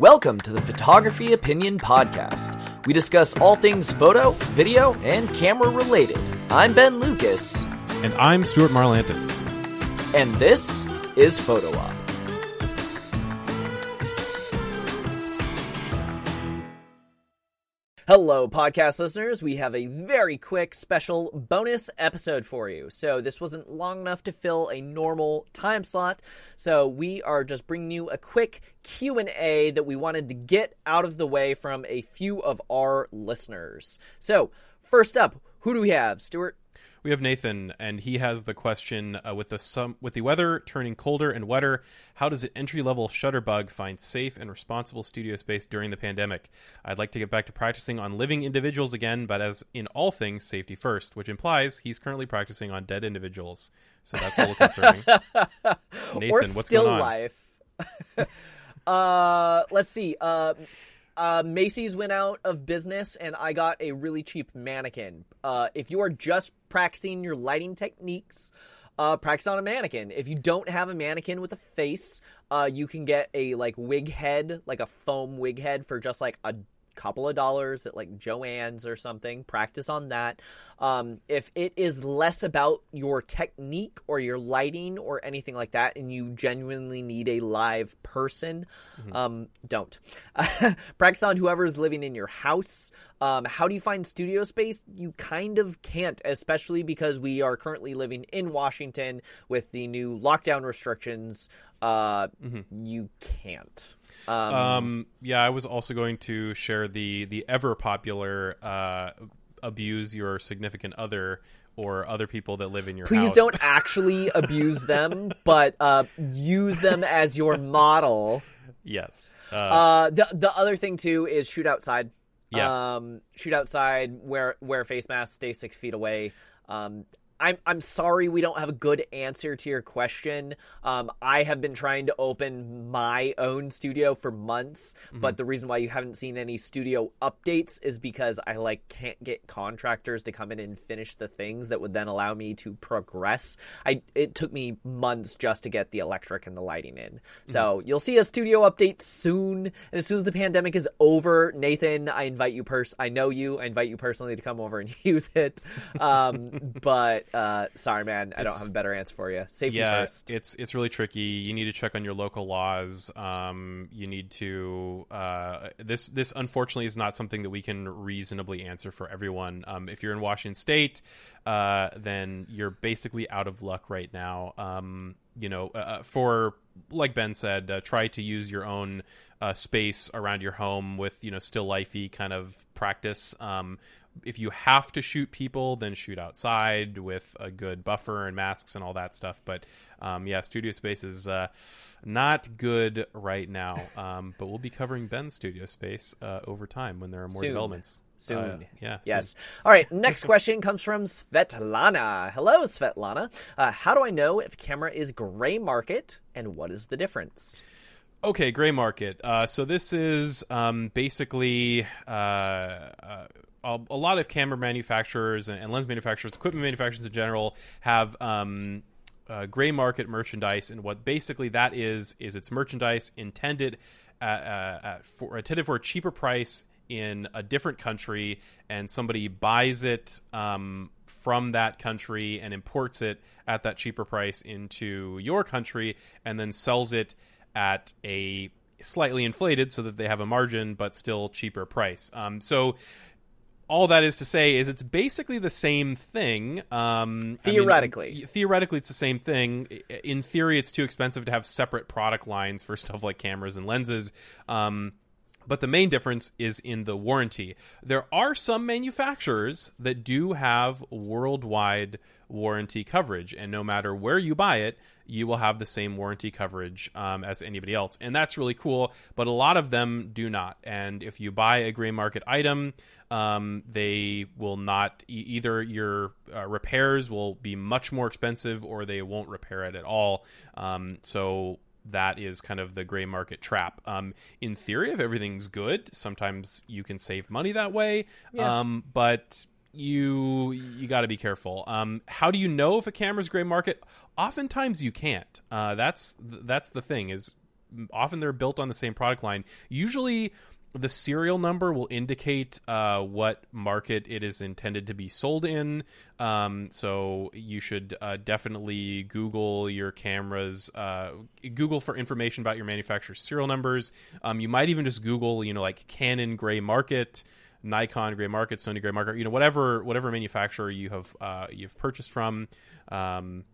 Welcome to the Photography Opinion Podcast. We discuss all things photo, video, and camera related. I'm Ben Lucas, And I'm Stuart Marlantis. and this is Photo Op. Hello, podcast listeners. We have a very quick special bonus episode for you. So, this wasn't long enough to fill a normal time slot. So, we are just bringing you a quick Q&A that we wanted to get out of the way from a few of our listeners. So, first up, who do we have? Stuart? We have Nathan, and he has the question: uh, with the sum, with the weather turning colder and wetter, how does an entry level shutterbug find safe and responsible studio space during the pandemic? I'd like to get back to practicing on living individuals again, but as in all things, safety first, which implies he's currently practicing on dead individuals. So that's a little concerning. Nathan, or what's still going on? life. uh, let's see. Uh, uh, Macy's went out of business, and I got a really cheap mannequin. Uh, if you are just practicing your lighting techniques, uh, practice on a mannequin. If you don't have a mannequin with a face, uh, you can get a like wig head, like a foam wig head, for just like a couple of dollars at like Joann's or something. Practice on that. Um, if it is less about your technique or your lighting or anything like that, and you genuinely need a live person, um, don't. Practice on whoever is living in your house. Um, how do you find studio space? You kind of can't, especially because we are currently living in Washington with the new lockdown restrictions. Uh, You can't. Um, Um, yeah, I was also going to share the the ever popular uh, abuse your significant other or other people that live in your house. please house. don't actually abuse them, but uh, use them as your model. Yes. Uh, Uh, the the other thing too is shoot outside. Yeah. Um, shoot outside. Wear wear face masks. Stay six feet away. Um, I'm I'm sorry we don't have a good answer to your question. Um, I have been trying to open my own studio for months, Mm-hmm. but the reason why you haven't seen any studio updates is because I like can't get contractors to come in and finish the things that would then allow me to progress. I it took me months just to get the electric and the lighting in. So Mm-hmm. you'll see a studio update soon, and as soon as the pandemic is over, Nathan, I invite you pers. I know you. I invite you personally to come over and use it. Um, but uh, sorry, man, I don't have a better answer for you. Safety yeah, first. it's it's really tricky. You need to check on your local laws. Um, you need to uh, this this unfortunately is not something that we can reasonably answer for everyone. Um, if you're in Washington State, uh, then you're basically out of luck right now. Um, you know, uh, for like Ben said, uh, try to use your own uh, space around your home with you know still lifey kind of practice. Um, if you have to shoot people, then shoot outside with a good buffer and masks and all that stuff. But um, yeah, studio space is uh, not good right now. Um, but we'll be covering Ben's studio space uh, over time when there are more Soon. developments. Soon. Uh, yeah. soon. Yes. All right. Next question comes from Svetlana. Hello, Svetlana. Uh, how do I know if camera is gray market and what is the difference? Okay, gray market. Uh, so this is um, basically uh, uh, a, a lot of camera manufacturers and, and lens manufacturers, equipment manufacturers in general, have um, uh, gray market merchandise, and what basically that is is it's merchandise intended at, uh, at for intended for a cheaper price in a different country, and somebody buys it. Um, from that country and imports it at that cheaper price into your country and then sells it at a slightly inflated so that they have a margin but still cheaper price. Um, so all that is to say is it's basically the same thing. Um, I mean, Theoretically. theoretically, it's the same thing. In theory, it's too expensive to have separate product lines for stuff like cameras and lenses. Um, but the main difference is in the warranty. There are some manufacturers that do have worldwide warranty coverage, and no matter where you buy it, you will have the same warranty coverage um, as anybody else, and that's really cool. But a lot of them do not. And if you buy a gray market item, um, they will not e- either your uh, repairs will be much more expensive, or they won't repair it at all. Um, so that is kind of the gray market trap. Um, in theory, if everything's good, sometimes you can save money that way. Yeah. Um, but you you got to be careful. Um, how do you know if a camera's gray market? Oftentimes you can't. Uh, that's that's the thing is often they're built on the same product line. Usually, the serial number will indicate uh, what market it is intended to be sold in. Um, so you should uh, definitely Google your cameras, uh, Google for information about your manufacturer's serial numbers. Um, you might even just Google, you know, like Canon gray market. Nikon gray market, Sony gray market, you know, whatever whatever manufacturer you have uh, you've purchased from. Um,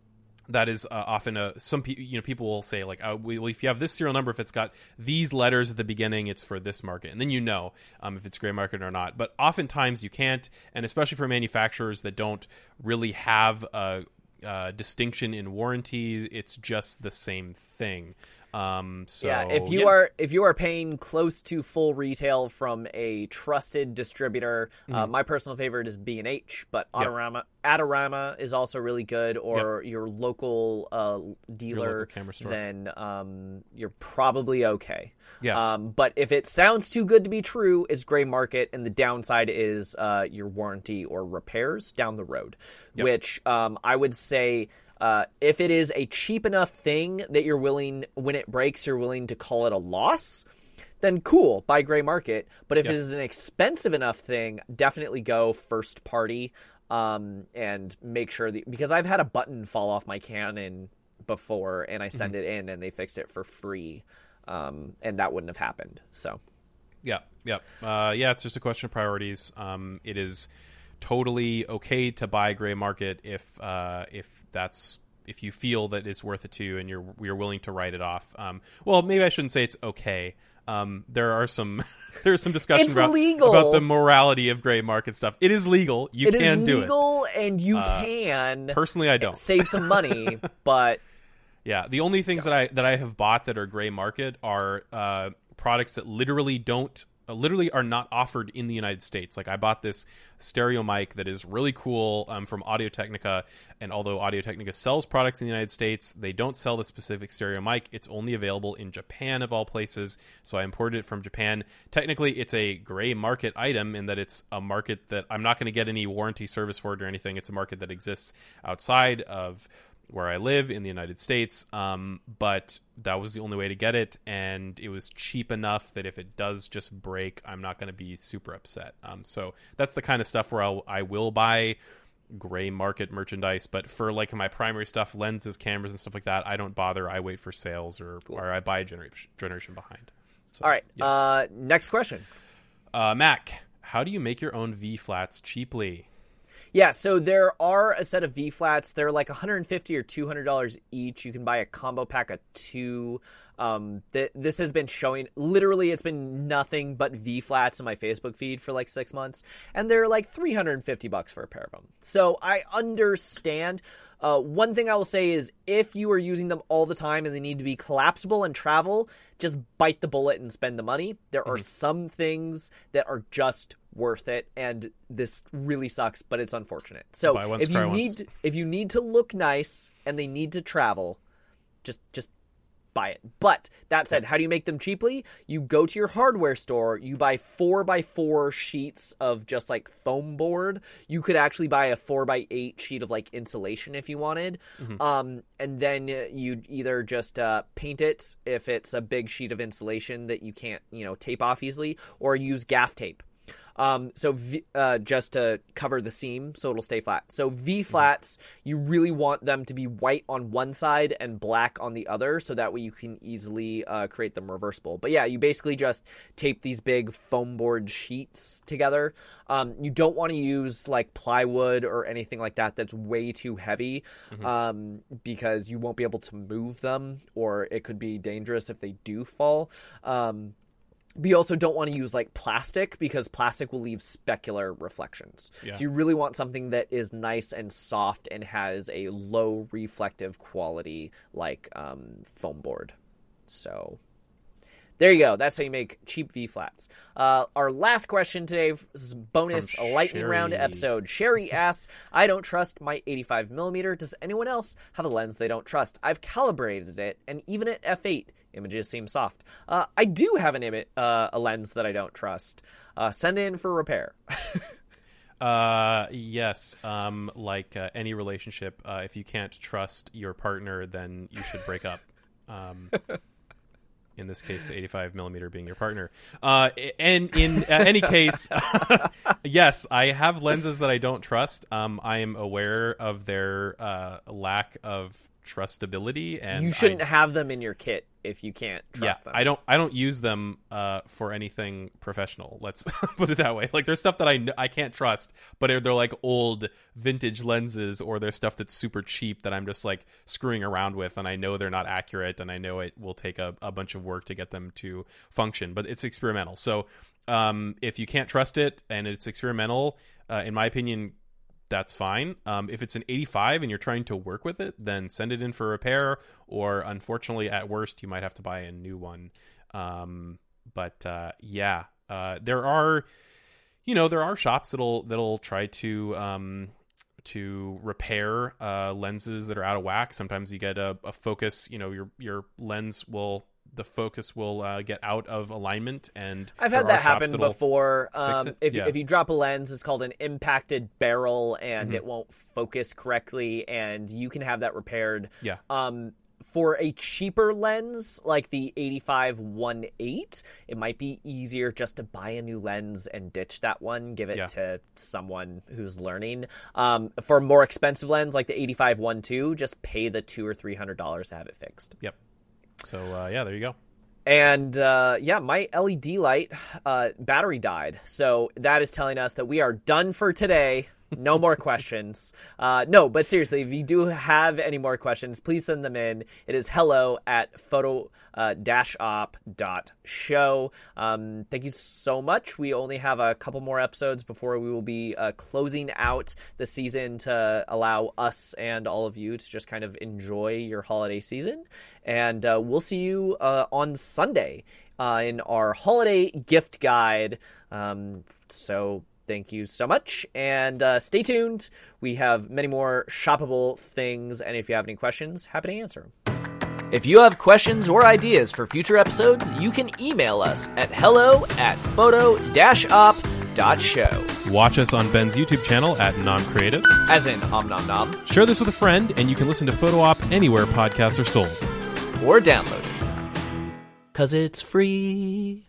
that is uh, often a some people you know people will say like uh, well, if you have this serial number if it's got these letters at the beginning it's for this market. And then you know um, if it's gray market or not. But oftentimes you can't and especially for manufacturers that don't really have a, a distinction in warranty it's just the same thing um, so yeah, if you yeah. are if you are paying close to full retail from a trusted distributor, uh, Mm-hmm. my personal favorite is B and H, but Adorama Adorama is also really good, or your local uh, dealer. local camera store. Then um, you're probably okay. Yeah. Um, but if it sounds too good to be true, it's gray market, and the downside is uh, your warranty or repairs down the road, which um, I would say. Uh, if it is a cheap enough thing that you're willing, when it breaks, you're willing to call it a loss, then cool, buy gray market. But if Yeah. it is an expensive enough thing, definitely go first party um, and make sure that because I've had a button fall off my Canon before, and I send it in, and they fixed it for free, um, and that wouldn't have happened. So Yeah, yeah, uh, yeah. It's just a question of priorities. Um, it is totally okay to buy gray market if uh, if that's if you feel that it's worth it to you and you're you're willing to write it off. Um, well, maybe I shouldn't say it's okay. Um, there are some there's some discussion about, legal. about the morality of gray market stuff. It is legal. You it is can do it. Uh, legal, and you can Personally, I don't. save some money, but Yeah, the only things that I that I have bought that are gray market are uh, products that literally don't uh, literally are not offered in the United States. Like I bought this stereo mic that is really cool um, from Audio Technica, and although Audio Technica sells products in the United States, they don't sell the specific stereo mic. It's only available in Japan of all places. So I imported it from Japan. Technically, it's a gray market item in that it's a market that I'm not going to get any warranty service for it or anything. It's a market that exists outside of where I live in the United States. Um, but that was the only way to get it, and it was cheap enough that if it does just break, I'm not going to be super upset. Um, so that's the kind of stuff where I'll, I will buy gray market merchandise. But for like my primary stuff, lenses, cameras, and stuff like that, I don't bother. I wait for sales or or I buy a generation generation behind. So, all right. yeah. Uh, next question. Uh, Mac, how do you make your own V flats cheaply? Yeah, so there are a set of V flats. They're like 150 or 200 dollars each. You can buy a combo pack of two. Um, th- this has been showing. Literally, it's been nothing but V flats in my Facebook feed for like six months, and they're like 350 bucks for a pair of them. So I understand. Uh, one thing I will say is if you are using them all the time and they need to be collapsible and travel, just bite the bullet and spend the money. There Mm-hmm. are some things that are just worth it, and this really sucks, but it's unfortunate. So Buy once, if you once. need if you need to look nice and they need to travel, just just buy it. But that said, how do you make them cheaply? You go to your hardware store, you buy four by four sheets of just like foam board. You could actually buy a four by eight sheet of like insulation if you wanted. Um, and then you either just uh, paint it if it's a big sheet of insulation that you can't, you know, tape off easily, or use gaff tape. Um, so v, uh, just to cover the seam, so it'll stay flat. So V flats, you really want them to be white on one side and black on the other, so that way you can easily uh, create them reversible. But yeah, you basically just tape these big foam board sheets together. Um, you don't want to use like plywood or anything like that that's way too heavy, um, because you won't be able to move them, or it could be dangerous if they do fall. Um, but you also don't want to use like plastic because plastic will leave specular reflections. Yeah. So you really want something that is nice and soft and has a low reflective quality like um, foam board. So there you go. That's how you make cheap V flats. Uh, our last question today is bonus From lightning round episode. Sherry asked, "I don't trust my 85 millimeter. Does anyone else have a lens they don't trust? I've calibrated it, and even at f8, images seem soft. Uh, I do have an imi- uh, a lens that I don't trust. Uh, send in for repair. Uh, yes. Um, like uh, any relationship, uh, if you can't trust your partner, then you should break up. Um, in this case, the 85 millimeter being your partner. Uh, and in uh, any case, yes, I have lenses that I don't trust. Um, I am aware of their uh, lack of trustability, and you shouldn't I, have them in your kit if you can't trust yeah, them. I don't. I don't use them uh, for anything professional. Let's put it that way. Like there's stuff that I I can't trust, but they're, they're like old vintage lenses, or there's stuff that's super cheap that I'm just like screwing around with, and I know they're not accurate, and I know it will take a, a bunch of work to get them to function. But it's experimental, so um, if you can't trust it and it's experimental, uh, in my opinion, that's fine. Um, if it's an 85 and you're trying to work with it, then send it in for repair, or unfortunately, at worst, you might have to buy a new one. Um, but uh, yeah, uh, there are, you know, there are shops that'll that'll try to um, to repair uh, lenses that are out of whack. Sometimes you get a, a focus. You know, your your lens will the focus will uh, get out of alignment and I've had that happen before. Um, if, Yeah. if you drop a lens, it's called an impacted barrel, and Mm-hmm. it won't focus correctly, and you can have that repaired. Yeah. Um, for a cheaper lens like the 8518, it might be easier just to buy a new lens and ditch that one, give it Yeah. to someone who's learning. Um, for a more expensive lens like the 8512, just pay the two or three hundred dollars to have it fixed. Yep. So uh, yeah, there you go. And uh, yeah, my LED light uh, battery died. So that is telling us that we are done for today. No more questions. Uh, no, but seriously, if you do have any more questions, please send them in. It is hello at photo uh, show. Um, thank you so much. We only have a couple more episodes before we will be uh, closing out the season to allow us and all of you to just kind of enjoy your holiday season. And uh, we'll see you uh, on Sunday uh, in our holiday gift guide. Um, so thank you so much and uh, stay tuned. We have many more shoppable things and if you have any questions happy to answer them if you have questions or ideas for future episodes you can email us at hello at photo-op.show Watch us on Ben's YouTube channel at Nom Creative. as in om nom nom. Share this with a friend, and you can listen to Photo Op anywhere podcasts are sold. or download it. Because it's free